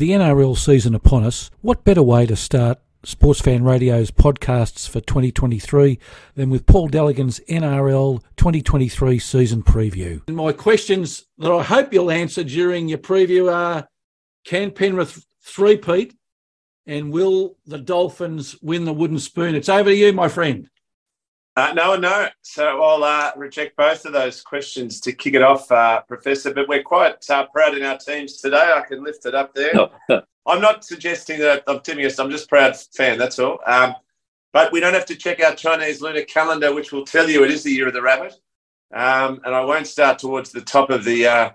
The NRL season upon us, what better way to start Sports Fan Radio's podcasts for 2023 than with Paul Dalligan's NRL 2023 season preview? And my questions that I hope you'll answer during your preview are Can Penrith three-peat and will the Dolphins win the wooden spoon? It's over to you, my friend. Uh, no, no. So I'll uh, reject both of those questions to kick it off, uh, Professor. But we're quite uh, proud in our teams today. I can lift it up there. I'm not suggesting that I'm optimist. I'm just proud fan. That's all. Um, but we don't have to check our Chinese lunar calendar, which will tell you it is the year of the rabbit. Um, and I won't start towards the top of the uh,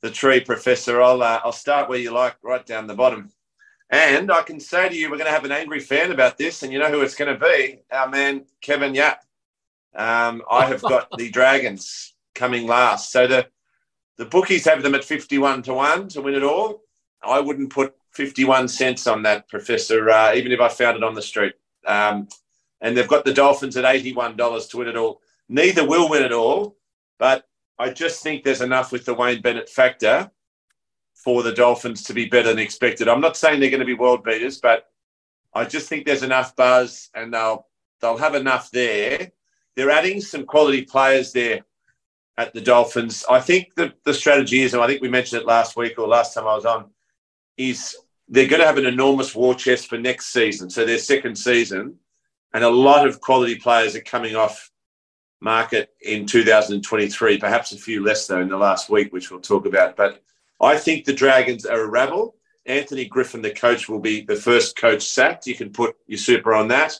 the tree, Professor. I'll uh, I'll start where you like, right down the bottom. And I can say to you, we're going to have an angry fan about this, and you know who it's going to be? Our man Kevin Yap. Um, I have got the Dragons coming last, so the the bookies have them at fifty-one to one to win it all. I wouldn't put fifty-one cents on that, Professor, uh, even if I found it on the street. Um, and they've got the Dolphins at eighty-one dollars to win it all. Neither will win it all, but I just think there's enough with the Wayne Bennett factor for the Dolphins to be better than expected. I'm not saying they're going to be world beaters, but I just think there's enough buzz and they'll they'll have enough there. They're adding some quality players there at the Dolphins. I think the, the strategy is, and I think we mentioned it last week or last time I was on, is they're going to have an enormous war chest for next season. So their second season, and a lot of quality players are coming off market in 2023. Perhaps a few less though in the last week, which we'll talk about. But I think the Dragons are a rabble. Anthony Griffin, the coach, will be the first coach sacked. You can put your super on that.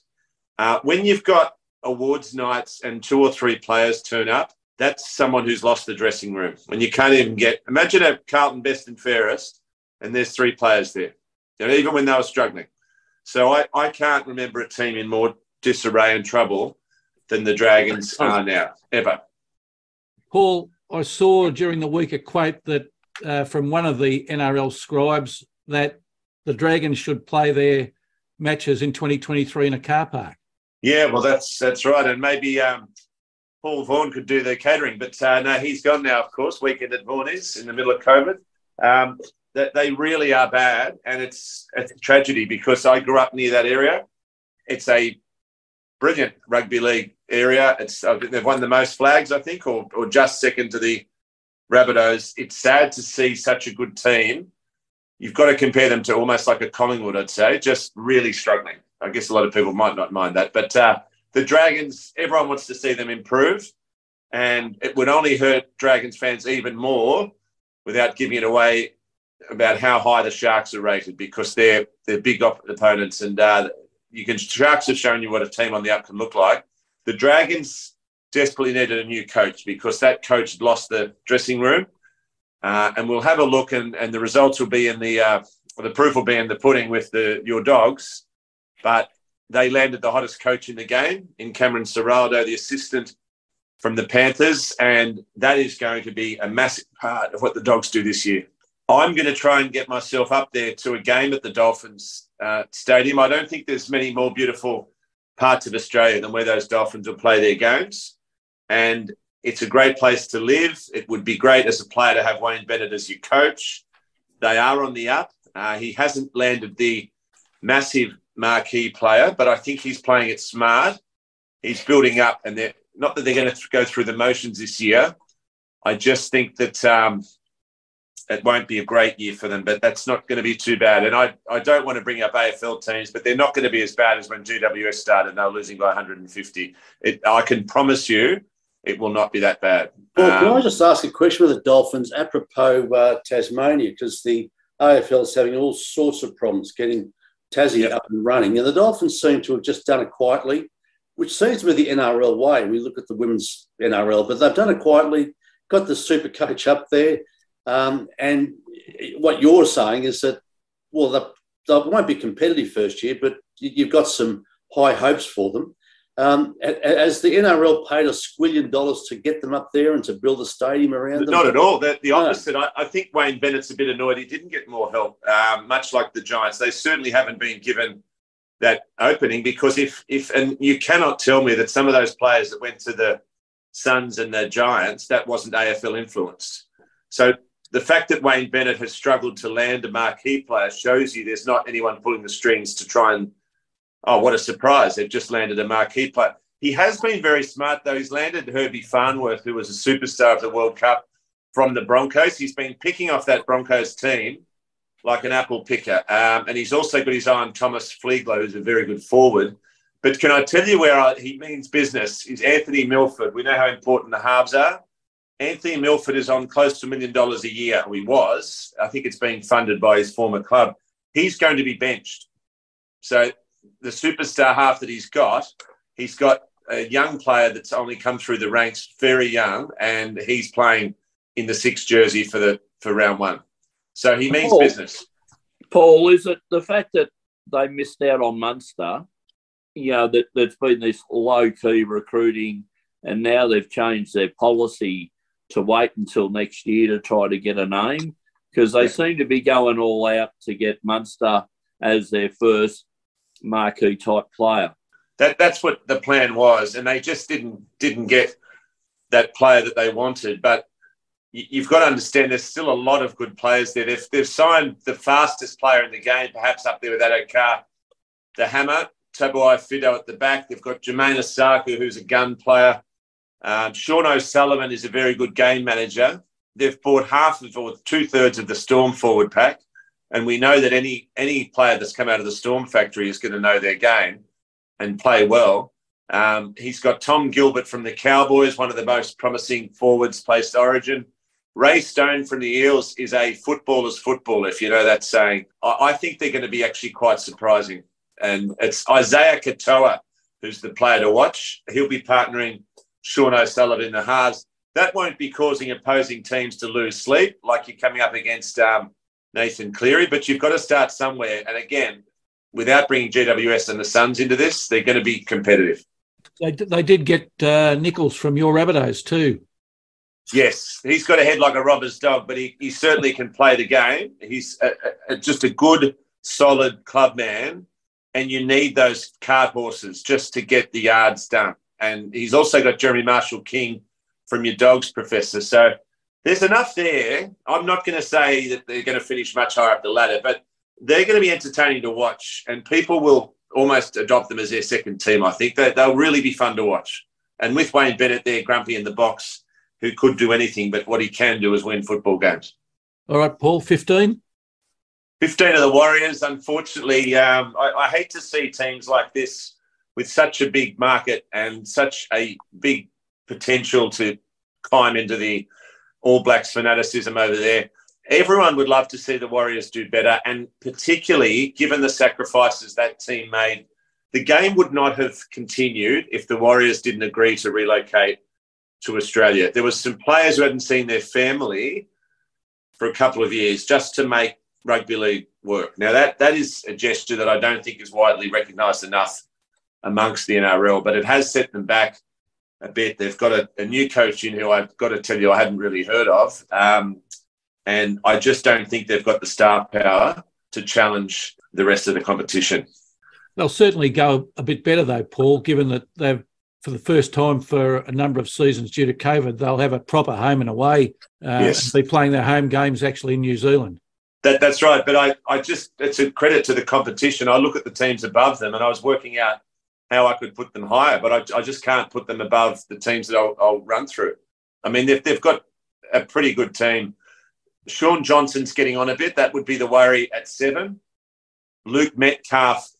Uh, when you've got awards nights and two or three players turn up, that's someone who's lost the dressing room. When you can't even get, imagine a Carlton best and fairest, and there's three players there, you know, even when they were struggling. So I, I can't remember a team in more disarray and trouble than the Dragons are now, ever. Paul, I saw during the week a quote that uh, from one of the NRL scribes that the Dragons should play their matches in 2023 in a car park. Yeah, well, that's that's right, and maybe um, Paul Vaughan could do the catering, but uh, no, he's gone now. Of course, weekend at Vaughan is in the middle of COVID. Um, that they really are bad, and it's it's a tragedy because I grew up near that area. It's a brilliant rugby league area. It's uh, they've won the most flags, I think, or or just second to the Rabbitohs, it's sad to see such a good team. You've got to compare them to almost like a Collingwood, I'd say, just really struggling. I guess a lot of people might not mind that. But uh, the Dragons, everyone wants to see them improve. And it would only hurt Dragons fans even more without giving it away about how high the Sharks are rated because they're they're big opponents and uh, you can Sharks have shown you what a team on the up can look like. The Dragons desperately needed a new coach because that coach had lost the dressing room. Uh, and we'll have a look, and, and the results will be in the uh, the proof will be in the pudding with the your dogs. But they landed the hottest coach in the game in Cameron Ciraldo, the assistant from the Panthers, and that is going to be a massive part of what the Dogs do this year. I'm going to try and get myself up there to a game at the Dolphins uh, Stadium. I don't think there's many more beautiful parts of Australia than where those Dolphins will play their games and it's a great place to live. It would be great as a player to have Wayne Bennett as your coach. They are on the up. Uh, he hasn't landed the massive marquee player, but I think he's playing it smart. He's building up, and they're not that they're going to go through the motions this year. I just think that um, it won't be a great year for them, but that's not going to be too bad. And I, I don't want to bring up AFL teams, but they're not going to be as bad as when GWS started and they were losing by 150. It, I can promise you it will not be that bad. Well, um, can I just ask a question with the Dolphins apropos uh, Tasmania? Because the AFL is having all sorts of problems getting Tassie yep. up and running. And the Dolphins seem to have just done it quietly, which seems to be the NRL way. We look at the women's NRL, but they've done it quietly, got the super coach up there. Um, and what you're saying is that, well, they, they won't be competitive first year, but you've got some high hopes for them. Um, as the NRL paid a squillion dollars to get them up there and to build a stadium around them? Not at all. The, the opposite. No. I, I, think Wayne Bennett's a bit annoyed. He didn't get more help, um, much like the Giants. They certainly haven't been given that opening because if if and you cannot tell me that some of those players that went to the Suns and the Giants that wasn't AFL influenced. So the fact that Wayne Bennett has struggled to land a marquee player shows you there's not anyone pulling the strings to try and, oh, what a surprise. They've just landed a marquee player. He has been very smart, though. He's landed Herbie Farnworth, who was a superstar of the World Cup from the Broncos. He's been picking off that Broncos team like an apple picker. Um, and he's also got his eye on Thomas Flegler, who's a very good forward. But can I tell you where I, he means business? Is Anthony Milford. We know how important the halves are. Anthony Milford is on close to a million dollars a year. He was. I think it's being funded by his former club. He's going to be benched. So the superstar half that he's got, he's got a young player that's only come through the ranks, very young, and he's playing in the sixth jersey for the for round one. So he means Paul, business. Paul, is it the fact that they missed out on Munster? You know that there's been this low key recruiting, and now they've changed their policy to wait until next year to try to get a name because they seem to be going all out to get Munster as their first marquee type player. That that's what the plan was, and they just didn't didn't get that player that they wanted. But you've got to understand there's still a lot of good players there. They've, they've signed the fastest player in the game, perhaps up there with car, the hammer, Tabuai-Fidow at the back. They've got Jamayne Isaako, who's a gun player. Um, Sean O'Sullivan is a very good game manager. They've bought half of or two thirds of the Storm forward pack, and we know that any any player that's come out of the Storm factory is going to know their game and play well. Um, he's got Tom Gilbert from the Cowboys, one of the most promising forwards placed Origin. Ray Stone from the Eels is a footballer's footballer, if you know that saying. I, I think they're going to be actually quite surprising. And it's Isaiah Katoa who's the player to watch. He'll be partnering Sean O'Sullivan in the halves. That won't be causing opposing teams to lose sleep like you're coming up against um, Nathan Cleary, but you've got to start somewhere. And again, without bringing GWS and the Suns into this, they're going to be competitive. They, they did get uh, Nicholls from your Rabbitohs too. Yes, he's got a head like a robber's dog, but he, he certainly can play the game. He's a, a, just a good, solid club man, and you need those cart horses just to get the yards done. And he's also got Jeremy Marshall King from your dogs, Professor. So there's enough there. I'm not going to say that they're going to finish much higher up the ladder, but they're going to be entertaining to watch, and people will almost adopt them as their second team. I think they, they'll really be fun to watch. And with Wayne Bennett there, grumpy in the box, who could do anything, but what he can do is win football games. All right, Paul, 15? 15 of the Warriors. Unfortunately, um, I, I hate to see teams like this with such a big market and such a big potential to climb into the All Blacks fanaticism over there. Everyone would love to see the Warriors do better, and particularly given the sacrifices that team made, the game would not have continued if the Warriors didn't agree to relocate to Australia. There was some players who hadn't seen their family for a couple of years just to make rugby league work. Now that that is a gesture that I don't think is widely recognised enough amongst the NRL, but it has set them back a bit. They've got a, a new coach in who I've got to tell you I hadn't really heard of, um, and I just don't think they've got the star power to challenge the rest of the competition. They'll certainly go a bit better though, Paul, given that they've for the first time for a number of seasons due to COVID, they'll have a proper home and away. Uh, yes. And be playing their home games actually in New Zealand. That, that's right. But I, I just, it's a credit to the competition. I look at the teams above them and I was working out how I could put them higher, but I, I just can't put them above the teams that I'll, I'll run through. I mean, they've, they've got a pretty good team. Shaun Johnson's getting on a bit. That would be the worry at seven. Luke Metcalf.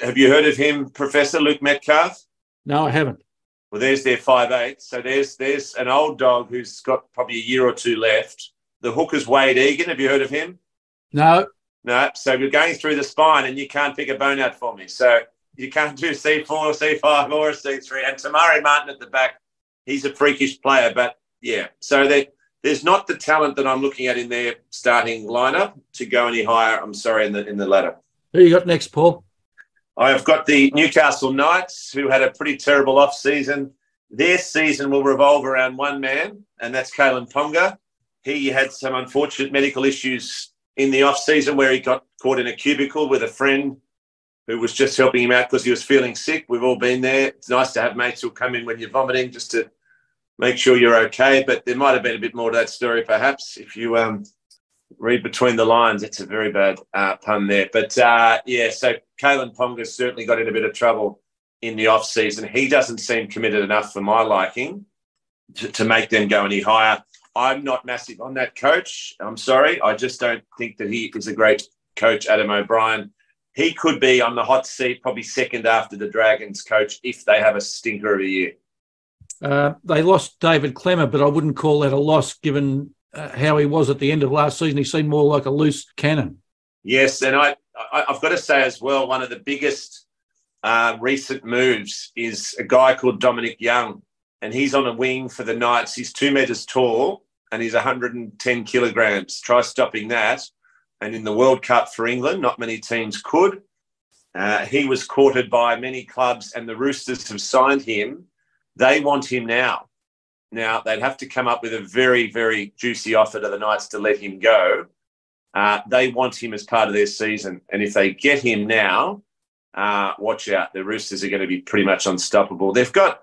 Have you heard of him, Professor Luke Metcalf? No, I haven't. Well, there's their five eight. So there's there's an old dog who's got probably a year or two left. The hooker's Wade Egan. Have you heard of him? No. No. So we're going through the spine, and you can't pick a bone out for me. So you can't do C four, C five, or C three. And Te Maire Martin at the back, he's a freakish player, but yeah. So they, there's not the talent that I'm looking at in their starting lineup to go any higher. I'm sorry in the in the ladder. Who you got next, Paul? I have got the Newcastle Knights, who had a pretty terrible off season. Their season will revolve around one man, and that's Kalyn Ponga. He had some unfortunate medical issues in the off season where he got caught in a cubicle with a friend who was just helping him out because he was feeling sick. We've all been there. It's nice to have mates who'll come in when you're vomiting just to make sure you're okay. But there might have been a bit more to that story, perhaps, if you um, read between the lines. It's a very bad uh, pun there. But uh, yeah, so Kalyn Ponga certainly got in a bit of trouble in the off season. He doesn't seem committed enough for my liking to, to make them go any higher. I'm not massive on that coach. I'm sorry. I just don't think that he is a great coach, Adam O'Brien. He could be on the hot seat, probably second after the Dragons coach, if they have a stinker of a year. Uh, they lost David Klemmer, but I wouldn't call that a loss given uh, how he was at the end of last season. He seemed more like a loose cannon. Yes, and I, I have got to say as well, one of the biggest uh, recent moves is a guy called Dominic Young, and he's on a wing for the Knights. He's two meters tall and he's 110 kilograms. Try stopping that. And in the World Cup for England, not many teams could. Uh, he was courted by many clubs, and the Roosters have signed him. They want him now. Now, they'd have to come up with a very, very juicy offer to the Knights to let him go. Uh, they want him as part of their season. And if they get him now, uh, watch out. The Roosters are going to be pretty much unstoppable. They've got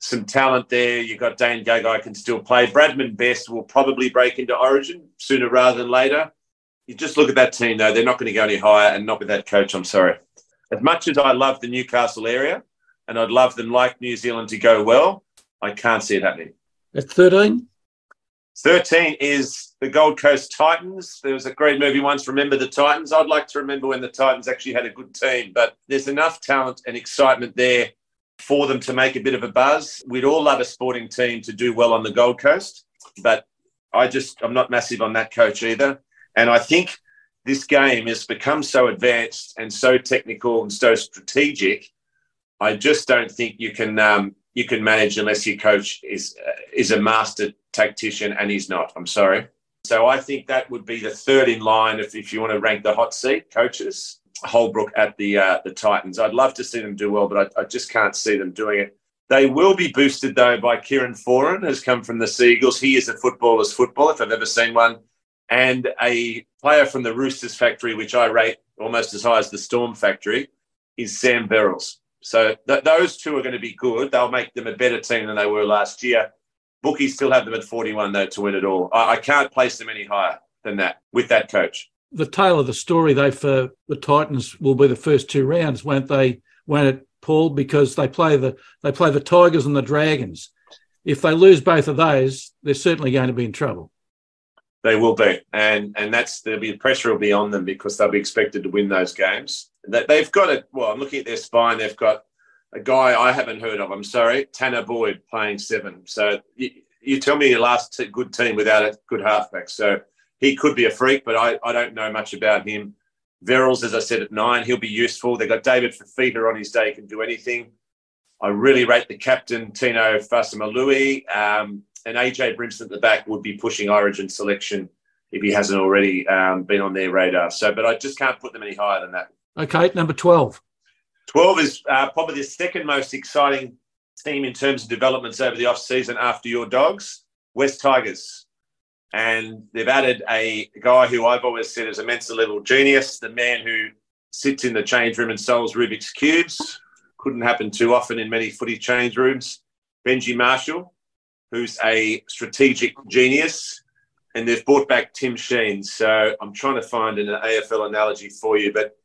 some talent there. You've got Dane Gagai can still play. Bradman Best will probably break into Origin sooner rather than later. You just look at that team, though. They're not going to go any higher, and not with that coach. I'm sorry. As much as I love the Newcastle area, and I'd love them like New Zealand to go well, I can't see it happening. At 13? 13 is the Gold Coast Titans. There was a great movie once, Remember the Titans. I'd like to remember when the Titans actually had a good team, but there's enough talent and excitement there for them to make a bit of a buzz. We'd all love a sporting team to do well on the Gold Coast, but I just, I'm not massive on that coach either. And I think this game has become so advanced and so technical and so strategic. I just don't think you can um, you can manage unless your coach is uh, is a master tactician, and he's not. I'm sorry. So I think that would be the third in line if, if you want to rank the hot seat coaches. Holbrook at the uh, the Titans. I'd love to see them do well, but I, I, just can't see them doing it. They will be boosted though by Kieran Foran, who's come from the Seagulls. He is a footballer's football, if I've ever seen one, and a player from the Roosters factory, which I rate almost as high as the Storm factory, is Sam Verrills. So th- those two are going to be good. They'll make them a better team than they were last year. Bookies still have them at 41 though to win it all. I, I can't place them any higher than that with that coach the tale of the story, though, for the Titans will be the first two rounds, won't they? Won't it, Paul? Because they play the they play the Tigers and the Dragons. If they lose both of those, they're certainly going to be in trouble. They will be, and and that's there'll be pressure will be on them because they'll be expected to win those games. They've got a Well, I'm looking at their spine. They've got a guy I haven't heard of. I'm sorry, Tanner Boyd playing seven. So you, you tell me your last good team without a good halfback. So he could be a freak, but I, I don't know much about him. Verrills, as I said, at nine, he'll be useful. They've got David Fifita on his day, can do anything. I really rate the captain, Tino Fa'asuamaleaui. Um, and AJ Brimson at the back would be pushing Origin selection if he hasn't already um, been on their radar. So, but I just can't put them any higher than that. Okay, number 12. 12 is uh, probably the second most exciting team in terms of developments over the off season after your dogs, West Tigers and they've added a guy who I've always said is a Mensa level genius, the man who sits in the change room and solves Rubik's cubes. Couldn't happen too often in many footy change rooms. Benji Marshall, who's a strategic genius, and they've brought back Tim Sheens. So I'm trying to find an AFL analogy for you, but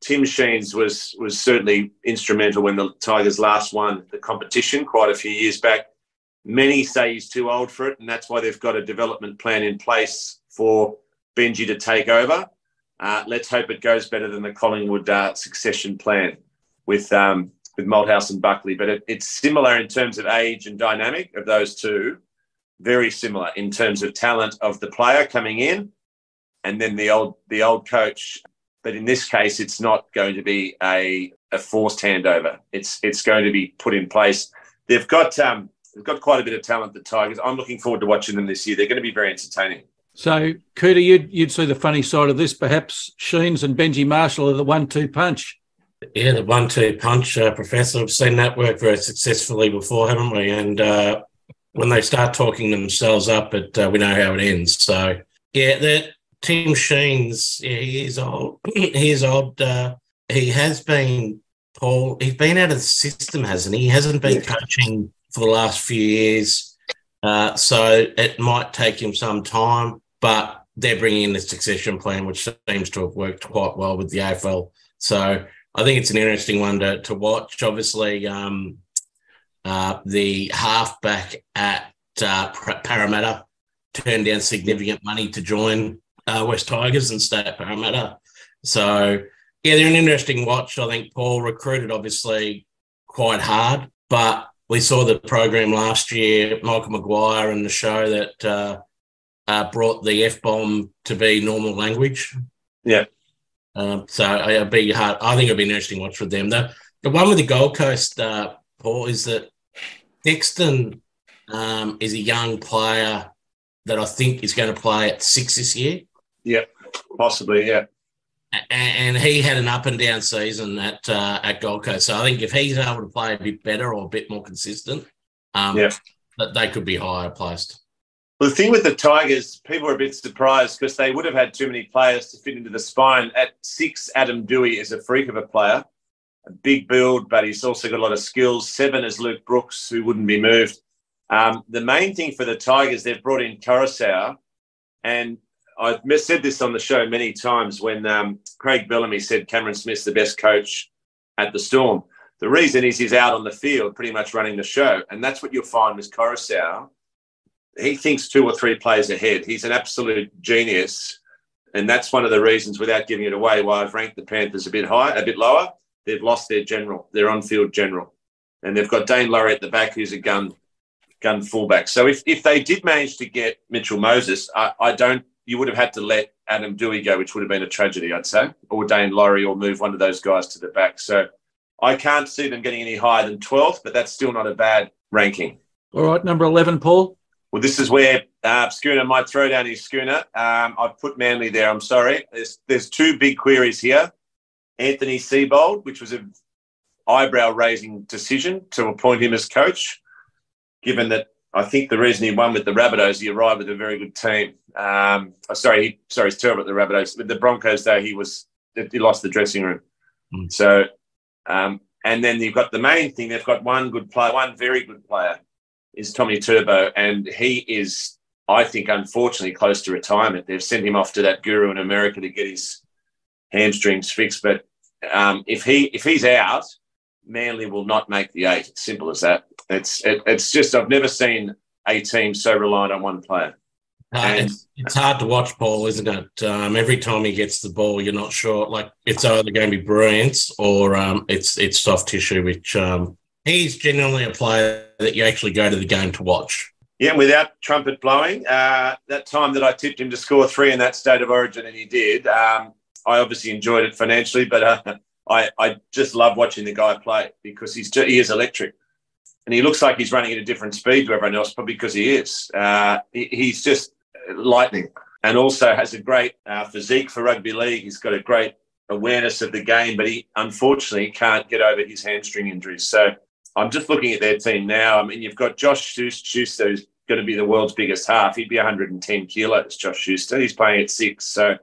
Tim Sheens was was certainly instrumental when the Tigers last won the competition quite a few years back. Many say he's too old for it, and that's why they've got a development plan in place for Benji to take over. Uh, let's hope it goes better than the Collingwood uh, succession plan with um, with Malthouse and Buckley. But it, it's similar in terms of age and dynamic of those two. Very similar in terms of talent of the player coming in, and then the old the old coach. But in this case, it's not going to be a, a forced handover. It's it's going to be put in place. They've got um, they've got quite a bit of talent, the Tigers. I'm looking forward to watching them this year. They're going to be very entertaining. So, Cooter, you'd, you'd see the funny side of this. Perhaps Sheens and Benji Marshall are the one-two punch. Yeah, the one-two punch, uh, Professor. We've seen that work very successfully before, haven't we? And uh, when they start talking themselves up, it uh, we know how it ends. So, yeah, that Tim Sheens, yeah, he is old. he is old. Uh, he has been Paul. He's been out of the system, hasn't he? He hasn't been yeah. coaching for the last few years. Uh, so it might take him some time, but they're bringing in the succession plan, which seems to have worked quite well with the AFL. So I think it's an interesting one to, to watch. Obviously, um, uh, the halfback at uh, Parramatta turned down significant money to join uh, West Tigers and stay at Parramatta. So, yeah, they're an interesting watch. I think Paul recruited obviously quite hard, but we saw the program last year, Michael Maguire and the show that uh, uh, brought the F bomb to be normal language. Yeah. Um, so it'll be hard. I think it'll be an interesting watch for them. The, the one with the Gold Coast, uh, Paul, is that Dexton um, is a young player that I think is going to play at six this year. Yeah, possibly. Yeah. And, he had an up and down season at uh, at Gold Coast. So I think if he's able to play a bit better or a bit more consistent, um, yeah. that they could be higher placed. Well, the thing with the Tigers, people are a bit surprised because they would have had too many players to fit into the spine. At six, Adam Doueihi is a freak of a player, a big build, but he's also got a lot of skills. Seven is Luke Brooks, who wouldn't be moved. Um, the main thing for the Tigers, they've brought in Koroisau, and I've said this on the show many times when um, Craig Bellamy said Cameron Smith's the best coach at the Storm. The reason is he's out on the field, pretty much running the show, and that's what you'll find with Koroisau. He thinks two or three plays ahead. He's an absolute genius, and that's one of the reasons, without giving it away, why I've ranked the Panthers a bit high, a bit lower. They've lost their general, their on-field general, and they've got Daine Laurie at the back, who's a gun gun fullback. So if, if they did manage to get Mitchell Moses, I, I don't. You would have had to let Adam Doueihi go, which would have been a tragedy, I'd say, or Daine Laurie, or move one of those guys to the back. So I can't see them getting any higher than 12th, but that's still not a bad ranking. All right, number 11, Paul. Well, this is where uh, Schooner might throw down his schooner. Um, I've put Manly there. I'm sorry. There's there's two big queries here. Anthony Seibold, which was an eyebrow raising decision to appoint him as coach given that I think the reason he won with the Rabbitohs, he arrived with a very good team. Um, oh, sorry, he, sorry, he's terrible at the Rabbitohs. With the Broncos, though, he was he lost the dressing room. Mm. So, um, and then you've got the main thing. They've got one good player, one very good player, is Tommy Turbo, and he is, I think, unfortunately, close to retirement. They've sent him off to that guru in America to get his hamstrings fixed. But um, if he if he's out, Manly will not make the eight. Simple as that. It's it, it's just I've never seen a team so reliant on one player. Uh, it's, it's, hard to watch Paul, isn't it? Um, every time he gets the ball, you're not sure. Like it's either going to be brilliance or um, it's it's soft tissue. Which um, he's genuinely a player that you actually go to the game to watch. Yeah, without trumpet blowing, uh, that time that I tipped him to score three in that state of origin, and he did. Um, I obviously enjoyed it financially, but uh, I, I just love watching the guy play because he's he is electric and he looks like he's running at a different speed to everyone else, probably because he is. Uh, he, he's just lightning, and also has a great uh, physique for rugby league. He's got a great awareness of the game, but he unfortunately can't get over his hamstring injuries. So I'm just looking at their team now. I mean, you've got Josh Schuster, who's going to be the world's biggest half. He'd be 110 kilos, Josh Schuster. He's playing at six, so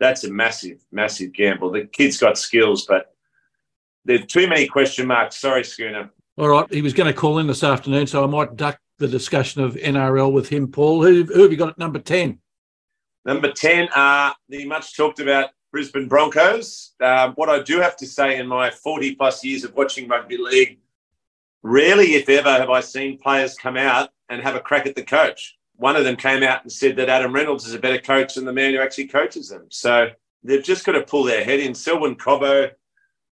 that's a massive, massive gamble. The kid's got skills, but there's too many question marks. Sorry, Schooner. All right, he was going to call in this afternoon, so I might duck the discussion of NRL with him. Paul, who, who have you got at number ten? Number ten are the much talked about Brisbane Broncos. Um, what I do have to say, in my forty plus years of watching rugby league, rarely, if ever, have I seen players come out and have a crack at the coach. One of them came out and said that Adam Reynolds is a better coach than the man who actually coaches them. So they've just got to pull their head in. Selwyn Cobbo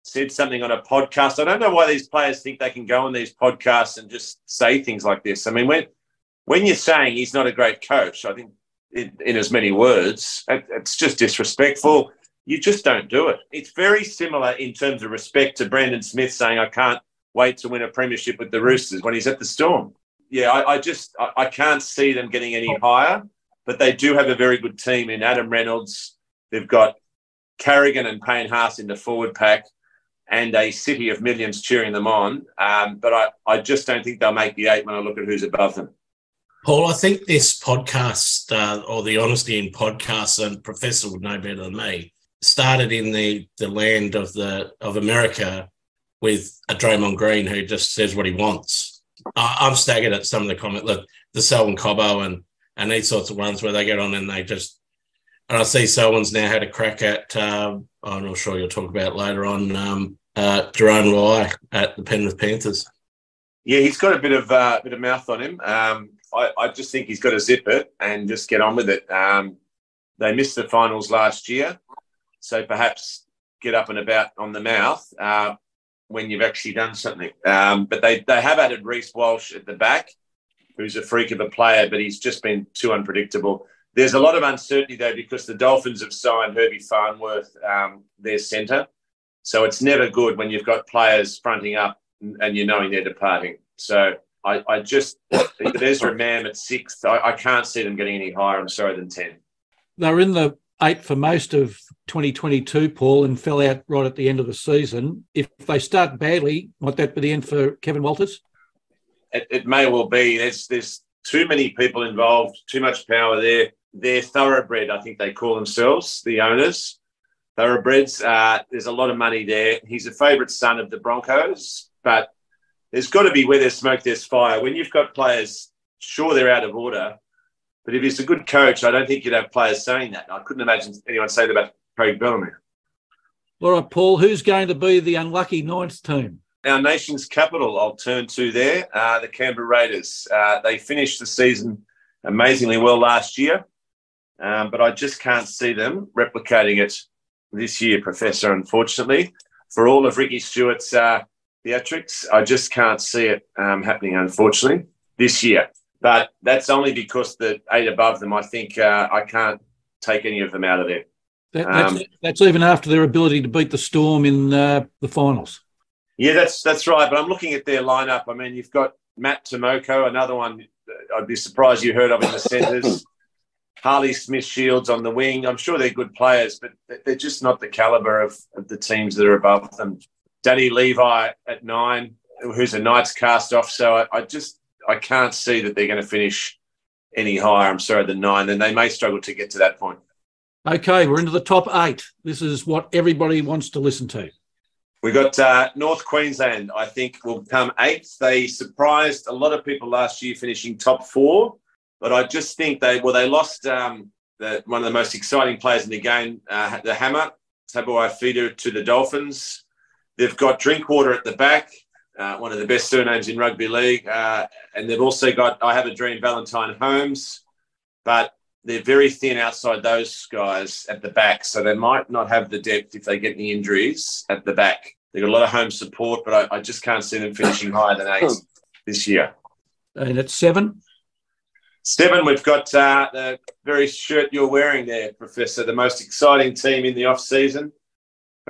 said something on a podcast. I don't know why these players think they can go on these podcasts and just say things like this. I mean, when when you're saying he's not a great coach, I think in, in as many words, it, it's just disrespectful. You just don't do it. It's very similar in terms of respect to Brandon Smith saying, "I can't wait to win a premiership with the Roosters" when he's at the Storm. Yeah, I, I just I, I can't see them getting any higher, but they do have a very good team in Adam Reynolds. They've got Carrigan and Payne Haas in the forward pack and a city of millions cheering them on. Um, but I, I just don't think they'll make the eight when I look at who's above them. Paul, I think this podcast, uh, or the honesty in podcasts, and Professor would know better than me, started in the, the land of the of America with a Draymond Green who just says what he wants. I'm staggered at some of the comment. Look, the Selwyn Cobbo and and these sorts of ones where they get on and they just. And I see Selwyn's now had a crack at. Uh, I'm not sure you'll talk about later on. Um, uh, Jarome Luai at the Penrith Panthers. Yeah, he's got a bit of uh, bit of mouth on him. Um, I, I, just think he's got to zip it and just get on with it. Um, they missed the finals last year, so perhaps get up and about on the mouth uh, when you've actually done something. Um, but they they have added Reece Walsh at the back, who's a freak of a player, but he's just been too unpredictable. There's a lot of uncertainty though because the Dolphins have signed Herbie Farnworth, um, their centre. So it's never good when you've got players fronting up and you're knowing they're departing. So I, I just, Ezra Mam at sixth, I, I, can't see them getting any higher, I'm sorry, than 10. They're in the eight for most of 2022, Paul, and fell out right at the end of the season. If they start badly, might that be the end for Kevin Walters? It, it may well be. There's, there's too many people involved, too much power there. They're thoroughbred, I think they call themselves, the owners thoroughbreds. Uh, there's a lot of money there. He's a favourite son of the Broncos, but there's got to be where there's smoke, there's fire. When you've got players, sure, they're out of order, but if he's a good coach, I don't think you'd have players saying that. I couldn't imagine anyone saying that about Craig Bellamy. All right, Paul, who's going to be the unlucky ninth team? Our nation's capital, I'll turn to there, uh, the Canberra Raiders. Uh, they finished the season amazingly well last year, um, but I just can't see them replicating it this year, Professor, unfortunately. For all of Ricky Stuart's uh, theatrics, I just can't see it um, happening, unfortunately, this year. But that's only because the eight above them, I think uh, I can't take any of them out of there. That, that's, um, that's, even after their ability to beat the Storm in uh, the finals. Yeah, that's that's right. But I'm looking at their lineup. I mean, you've got Matt Timoko, another one I'd be surprised you heard of in the centres. Harley Smith Shields on the wing. I'm sure they're good players, but they're just not the caliber of, of the teams that are above them. Danny Levi at nine, who's a Knights cast off. So I, I just I can't see that they're going to finish any higher. I'm sorry, than nine. Then they may struggle to get to that point. Okay, we're into the top eight. This is what everybody wants to listen to. We got uh, North Queensland. I think will come eighth. They surprised a lot of people last year, finishing top four. But I just think they well they lost um, the, one of the most exciting players in the game, uh, the Hammer Tabuai-Fidow to the Dolphins. They've got Drinkwater at the back, uh, one of the best surnames in rugby league, uh, and they've also got I have a dream Valentine Holmes, but they're very thin outside those guys at the back, so they might not have the depth if they get any injuries at the back. They've got a lot of home support, but I, I just can't see them finishing higher than eight this year. And at seven? Seven, we've got uh, the very shirt you're wearing there, Professor, the most exciting team in the off season. But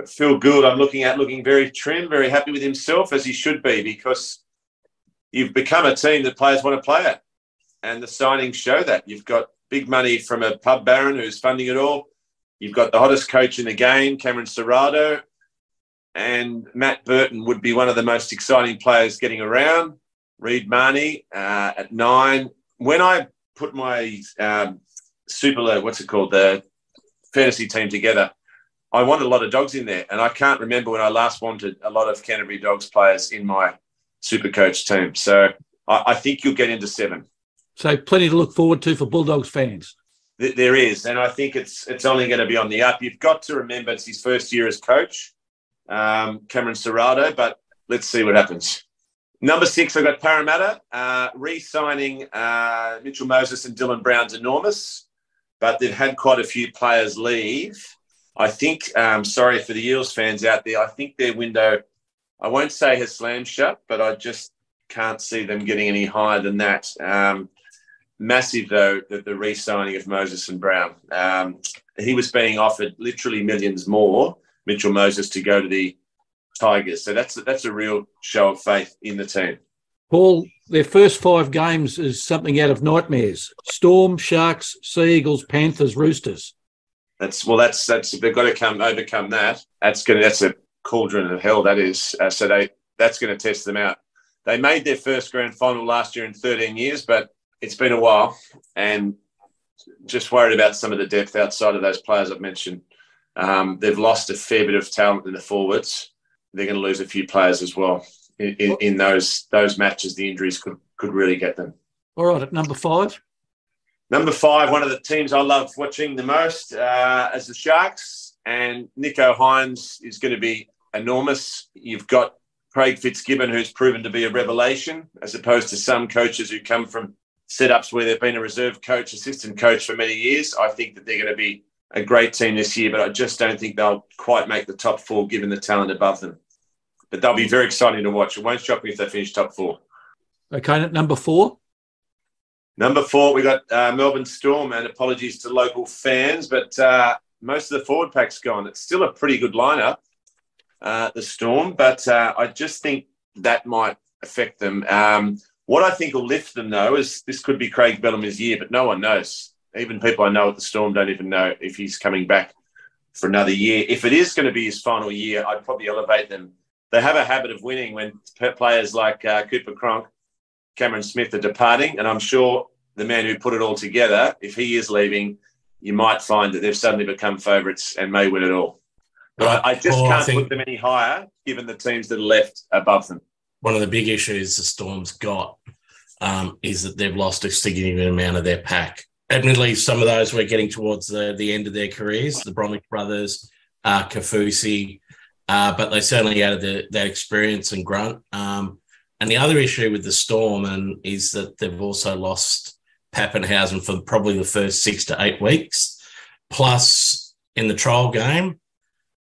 Phil Gould, I'm looking at looking very trim, very happy with himself, as he should be, because you've become a team that players want to play at. And the signings show that. You've got big money from a pub baron who's funding it all. You've got the hottest coach in the game, Cameron Ciraldo. And Matt Burton would be one of the most exciting players getting around. Reed Mahoney uh, at nine when I put my um, super, what's it called, the fantasy team together, I wanted a lot of dogs in there, and I can't remember when I last wanted a lot of Canterbury Dogs players in my super coach team. So I, I think you'll get into seven. So plenty to look forward to for Bulldogs fans. There is, and I think it's it's only going to be on the up. You've got to remember it's his first year as coach, um, Cameron Ciraldo, but let's see what happens. Number six, I've got Parramatta. Uh, re signing uh, Mitchell Moses and Dylan Brown's enormous, but they've had quite a few players leave. I think, um, sorry for the Eels fans out there, I think their window, I won't say has slammed shut, but I just can't see them getting any higher than that. Um, massive, though, the, the re signing of Moses and Brown. Um, he was being offered literally millions more, Mitchell Moses, to go to the Tigers. So that's that's a real show of faith in the team. Paul, their first five games is something out of nightmares. Storm, Sharks, Sea Eagles, Panthers, Roosters. That's well. That's that's they've got to come overcome that. That's gonna that's a cauldron of hell. That is. Uh, so they that's going to test them out. They made their first grand final last year in 13 years, but it's been a while, and just worried about some of the depth outside of those players I've mentioned. Um, they've lost a fair bit of talent in the forwards they're going to lose a few players as well in, in, in those those matches. The injuries could could really get them. All right, at number five. Number five, one of the teams I love watching the most uh, as the Sharks, and Nicho Hynes is going to be enormous. You've got Craig Fitzgibbon, who's proven to be a revelation, as opposed to some coaches who come from setups where they've been a reserve coach, assistant coach for many years. I think that they're going to be a great team this year, but I just don't think they'll quite make the top four given the talent above them. But they'll be very exciting to watch. It won't shock me if they finish top four. Okay, number four. Number four, we got uh, Melbourne Storm, and apologies to local fans, but uh, most of the forward pack's gone. It's still a pretty good lineup, uh, the Storm, but uh, I just think that might affect them. Um, what I think will lift them, though, is this could be Craig Bellamy's year, but no one knows. Even people I know at the Storm don't even know if he's coming back for another year. If it is going to be his final year, I'd probably elevate them. They have a habit of winning when players like uh, Cooper Cronk Cameron Smith are departing, and I'm sure the man who put it all together, if he is leaving, you might find that they've suddenly become favourites and may win it all. But I, I just can't I put them any higher given the teams that are left above them. One of the big issues the Storm's got um, is that they've lost a significant amount of their pack. Admittedly, some of those were getting towards the, the end of their careers, the Bromwich brothers, uh, Kaufusi, uh, but they certainly added the, that experience and grunt. Um, and the other issue with the Storm and is that they've also lost Papenhuyzen for probably the first six to eight weeks. Plus, in the trial game,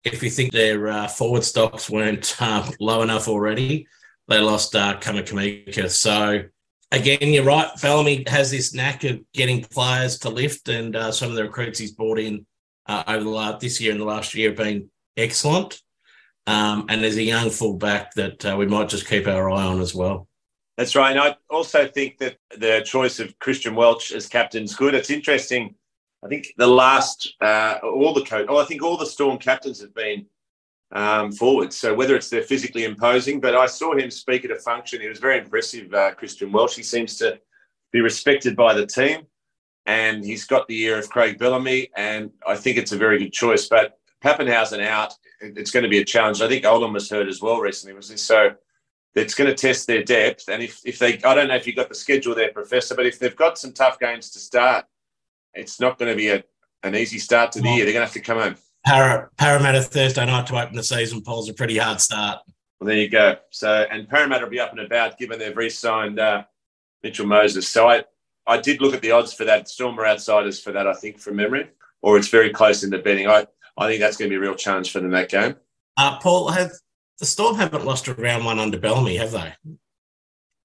if you think their uh, forward stocks weren't uh, low enough already, they lost uh. So, again, you're right. Bellamy has this knack of getting players to lift, and uh, some of the recruits he's brought in uh, over the last this year and the last year have been excellent. Um, and there's a young fullback that uh, we might just keep our eye on as well. That's right. And I also think that the choice of Christian Welch as captain is good. It's interesting. I think the last, uh, all the coach, oh, I think all the Storm captains have been um, forwards. So whether it's they're physically imposing, but I saw him speak at a function. He was very impressive, uh, Christian Welch. He seems to be respected by the team, and he's got the ear of Craig Bellamy, and I think it's a very good choice. But Papenhuyzen out it's going to be a challenge. I think Oldham was hurt as well recently, was this? So it's going to test their depth. And if, if they, I don't know if you've got the schedule there, Professor, but if they've got some tough games to start, it's not going to be a, an easy start to the year. They're going to have to come home. Parramatta Thursday night to open the season polls a pretty hard start. Well, there you go. So, and Parramatta will be up and about given they've re-signed uh, Mitchell Moses. So I, I did look at the odds for that. Storm are outsiders for that, I think, from memory, or it's very close in the betting. I, I think that's going to be a real challenge for them that game. Uh, Paul, have the Storm haven't lost a round one under Bellamy, have they?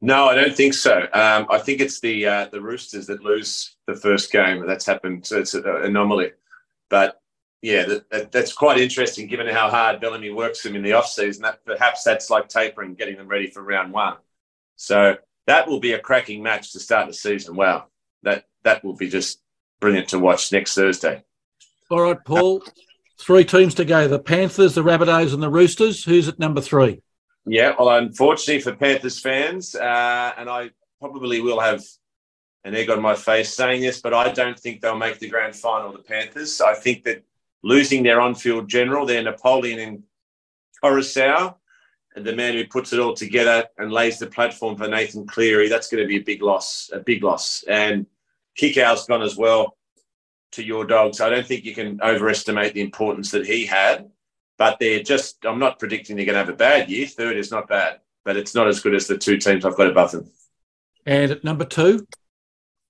No, I don't think so. Um, I think it's the uh, the Roosters that lose the first game. That's happened. So it's an anomaly. But yeah, that, that, that's quite interesting given how hard Bellamy works them in the off season. That perhaps that's like tapering, getting them ready for round one. So that will be a cracking match to start the season. Wow, that that will be just brilliant to watch next Thursday. All right, Paul. Three teams to go: the Panthers, the Rabbitohs, and the Roosters. Who's at number three? Yeah, well, unfortunately for Panthers fans, uh, and I probably will have an egg on my face saying this, but I don't think they'll make the grand final. The Panthers. I think that losing their on-field general, their Napoleon in Koroisau, and the man who puts it all together and lays the platform for Nathan Cleary, that's going to be a big loss, a big loss. And Kikau's gone as well to your dogs. I don't think you can overestimate the importance that he had, but they're just, I'm not predicting they're going to have a bad year. Third is not bad, but it's not as good as the two teams I've got above them. And at number two?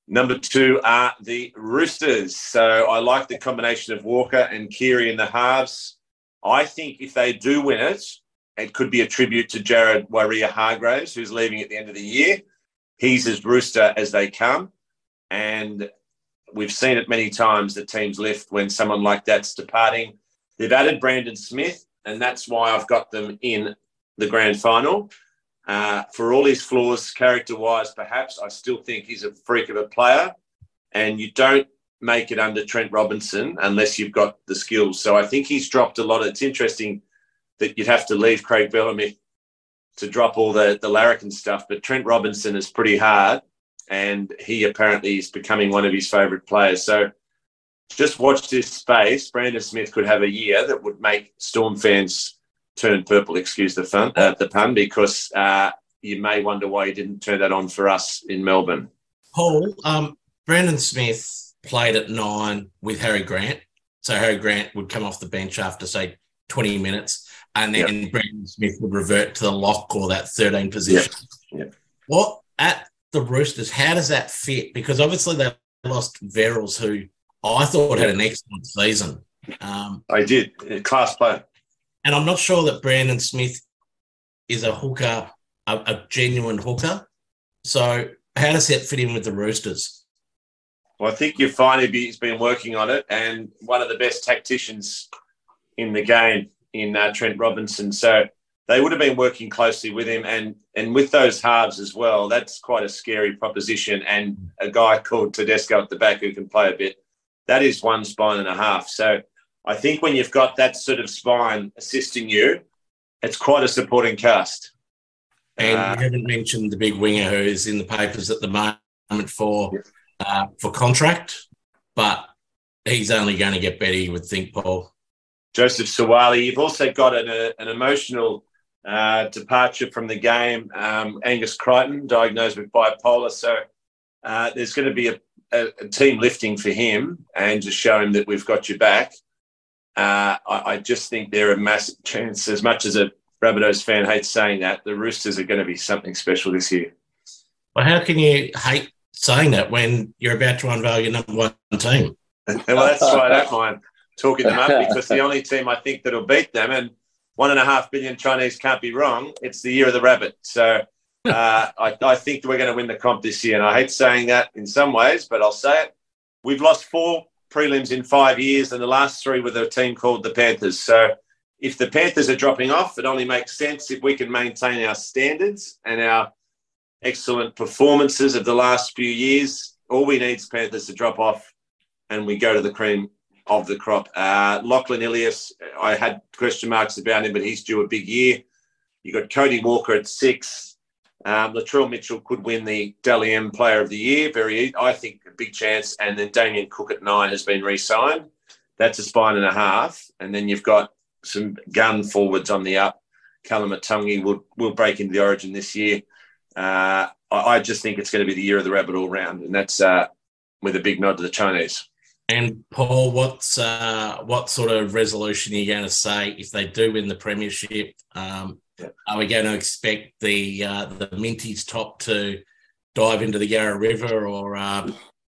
Number two are the Roosters. So I like the combination of Walker and Keary in the halves. I think if they do win it, it could be a tribute to Jared Waerea-Hargreaves, who's leaving at the end of the year. He's as Rooster as they come. And we've seen it many times that teams lift when someone like that's departing. They've added Brandon Smith, and that's why I've got them in the grand final. Uh, for all his flaws, character wise, perhaps, I still think he's a freak of a player. And you don't make it under Trent Robinson unless you've got the skills. So I think he's dropped a lot. It's interesting that you'd have to leave Craig Bellamy to drop all the, the larrikin stuff, but Trent Robinson is pretty hard and he apparently is becoming one of his favourite players. So just watch this space. Brandon Smith could have a year that would make Storm fans turn purple. Excuse the fun, uh, the pun, because uh, you may wonder why he didn't turn that on for us in Melbourne. Paul, um, Brandon Smith played at nine with Harry Grant. So Harry Grant would come off the bench after, say, 20 minutes, and then yep. Brandon Smith would revert to the lock or that 13 position. Yep. Yep. What at the Roosters, how does that fit? Because obviously they lost Verrills, who I thought had an excellent season. Um, I did, class player. And I'm not sure that Brandon Smith is a hooker, a, a genuine hooker. So how does that fit in with the Roosters? Well, I think you find he's been working on it, and one of the best tacticians in the game in uh, Trent Robinson. So they would have been working closely with him, and and with those halves as well. That's quite a scary proposition. And a guy called Tedesco at the back who can play a bit. That is one spine and a half. So I think when you've got that sort of spine assisting you, it's quite a supporting cast. And uh, you haven't mentioned the big winger who is in the papers at the moment for yeah. uh, for contract, but he's only going to get better, you would think, Paul. Joseph Suaalii. You've also got an, a, an emotional uh, departure from the game. Um, Angus Crichton, diagnosed with bipolar. So uh, there's going to be a, a, a, team lifting for him and just show him that we've got your back. Uh, I, I, just think there are a massive chance, as much as a Rabbitohs fan hates saying that, the Roosters are going to be something special this year. Well, how can you hate saying that when you're about to unveil your number one team? well, that's why I don't mind talking them up because the only team I think that'll beat them and one and a half billion Chinese can't be wrong. It's the year of the rabbit. So uh, I, I, think we're going to win the comp this year. And I hate saying that in some ways, but I'll say it. We've lost four prelims in five years, and the last three with a team called the Panthers. So if the Panthers are dropping off, it only makes sense if we can maintain our standards and our excellent performances of the last few years. All we need is Panthers to drop off, and we go to the cream of the crop. Uh, Lachlan Ilias, I had question marks about him, but he's due a big year. You got Cody Walker at six. Um, Latrell Mitchell could win the Dally M Player of the Year. Very, I think, a big chance. And then Damien Cook at nine has been re-signed. That's a spine and a half. And then you've got some gun forwards on the up. Koloamatangi will will break into the Origin this year. Uh, I, I, just think it's going to be the year of the rabbit all round, and that's uh, with a big nod to the Chinese. And Paul, what's uh, what sort of resolution are you going to say if they do win the premiership? Um, yeah. Are we going to expect the uh, the Minties top to dive into the Yarra River or uh,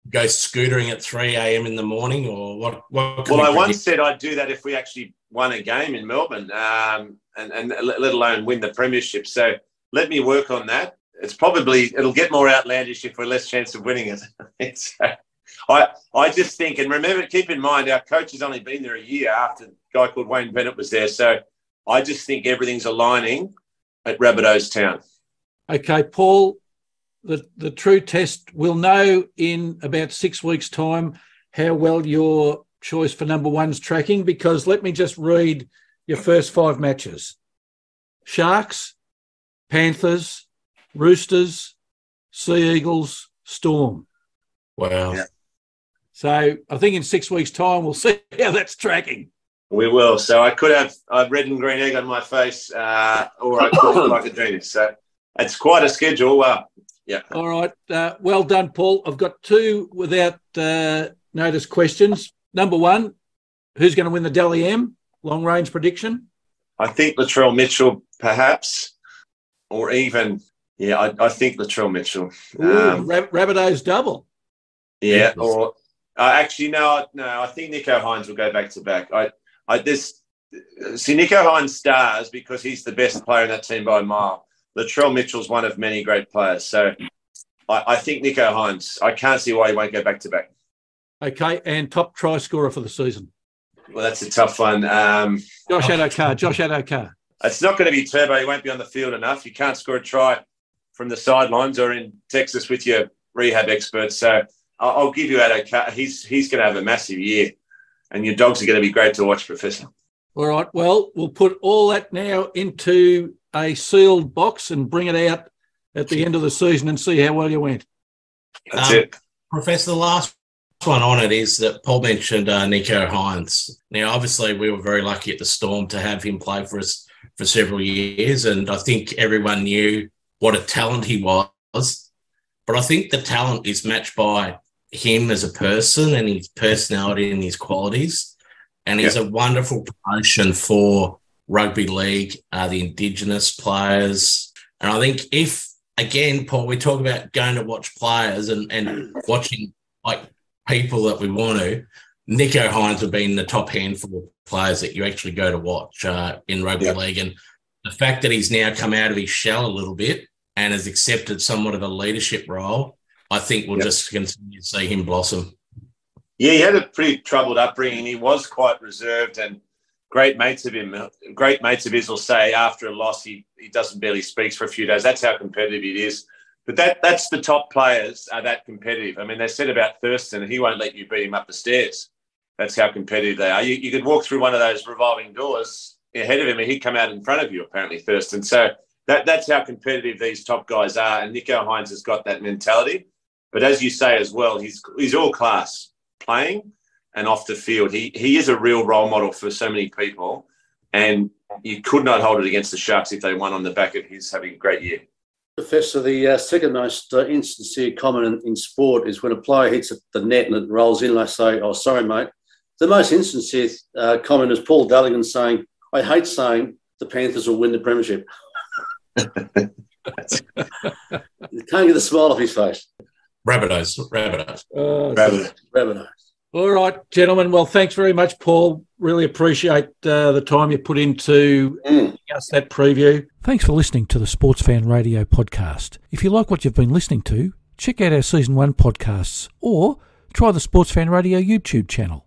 go scootering at three a.m. in the morning, or what? what well, I once said I'd do that if we actually won a game in Melbourne, um, and, and let alone win the premiership. So let me work on that. It's probably it'll get more outlandish if we're less chance of winning it. it's, I, I just think, and remember, keep in mind, our coach has only been there a year after a guy called Wayne Bennett was there. So I just think everything's aligning at Rabbitohs Town. Okay, Paul, the, the true test, we'll know in about six weeks' time how well your choice for number one's tracking because let me just read your first five matches Sharks, Panthers, Roosters, Sea Eagles, Storm. Wow. Yeah. So I think in six weeks' time, we'll see how that's tracking. We will. So I could have a red and green egg on my face, uh, or I could look like a genius. So it's quite a schedule. Uh, yeah. All right. Uh, well done, Paul. I've got two without uh, notice questions. Number one, who's going to win the Dally M? Long range prediction? I think Latrell Mitchell, perhaps, or even, yeah, I, I think Latrell Mitchell. Ooh, um, Rabbitohs double. Yeah, or uh, actually, no, no. I think Nicho Hynes will go back to back. I, I this see Nicho Hynes stars because he's the best player in that team by a mile. Latrell Mitchell's one of many great players, so I, I think Nicho Hynes. I can't see why he won't go back to back. Okay, and top try scorer for the season. Well, that's a tough one. Um, Josh Addo-Carr. Josh Addo-Carr. It's not going to be Turbo. He won't be on the field enough. You can't score a try from the sidelines or in Texas with your rehab experts. So I'll, give you Addo. He's he's going to have a massive year, and your dogs are going to be great to watch, Professor. All right. Well, we'll put all that now into a sealed box and bring it out at the end of the season and see how well you went. That's um, it, Professor. The last one on it is that Paul mentioned uh, Nicho Hynes. Now, obviously, we were very lucky at the Storm to have him play for us for several years, and I think everyone knew what a talent he was. But I think the talent is matched by him as a person and his personality and his qualities. And he's yeah. a wonderful promotion for rugby league, uh, the Indigenous players. And I think if, again, Paul, we talk about going to watch players and, and watching like people that we want to, Nicho Hynes have been the top handful of players that you actually go to watch uh, in rugby yeah. league. And the fact that he's now come out of his shell a little bit and has accepted somewhat of a leadership role, I think we'll yep. just continue to see him blossom. Yeah, he had a pretty troubled upbringing. He was quite reserved, and great mates of him, great mates of his will say after a loss he, he doesn't barely speaks for a few days. That's how competitive it is. But that that's the top players are that competitive. I mean, they said about Thurston, he won't let you beat him up the stairs. That's how competitive they are. You, you could walk through one of those revolving doors ahead of him, and he'd come out in front of you. Apparently, Thurston. So that, that's how competitive these top guys are. And Nicho Hynes has got that mentality. But as you say as well, he's he's all class playing and off the field. He he is a real role model for so many people, and you could not hold it against the Sharks if they won on the back of his having a great year. Professor, the uh, second most uh, instance here common in, in, sport is when a player hits the net and it rolls in. They say, "Oh, sorry, mate." The most instance here uh, common is Paul Dalligan saying, "I hate saying the Panthers will win the premiership." you can't get the smile off his face. Rabbitohs, Rabbitohs. Rabbitohs. Rabbitohs. All right, gentlemen. Well, thanks very much, Paul. Really appreciate uh, the time you put into mm. us that preview. Thanks for listening to the Sports Fan Radio podcast. If you like what you've been listening to, check out our season one podcasts or try the Sports Fan Radio YouTube channel.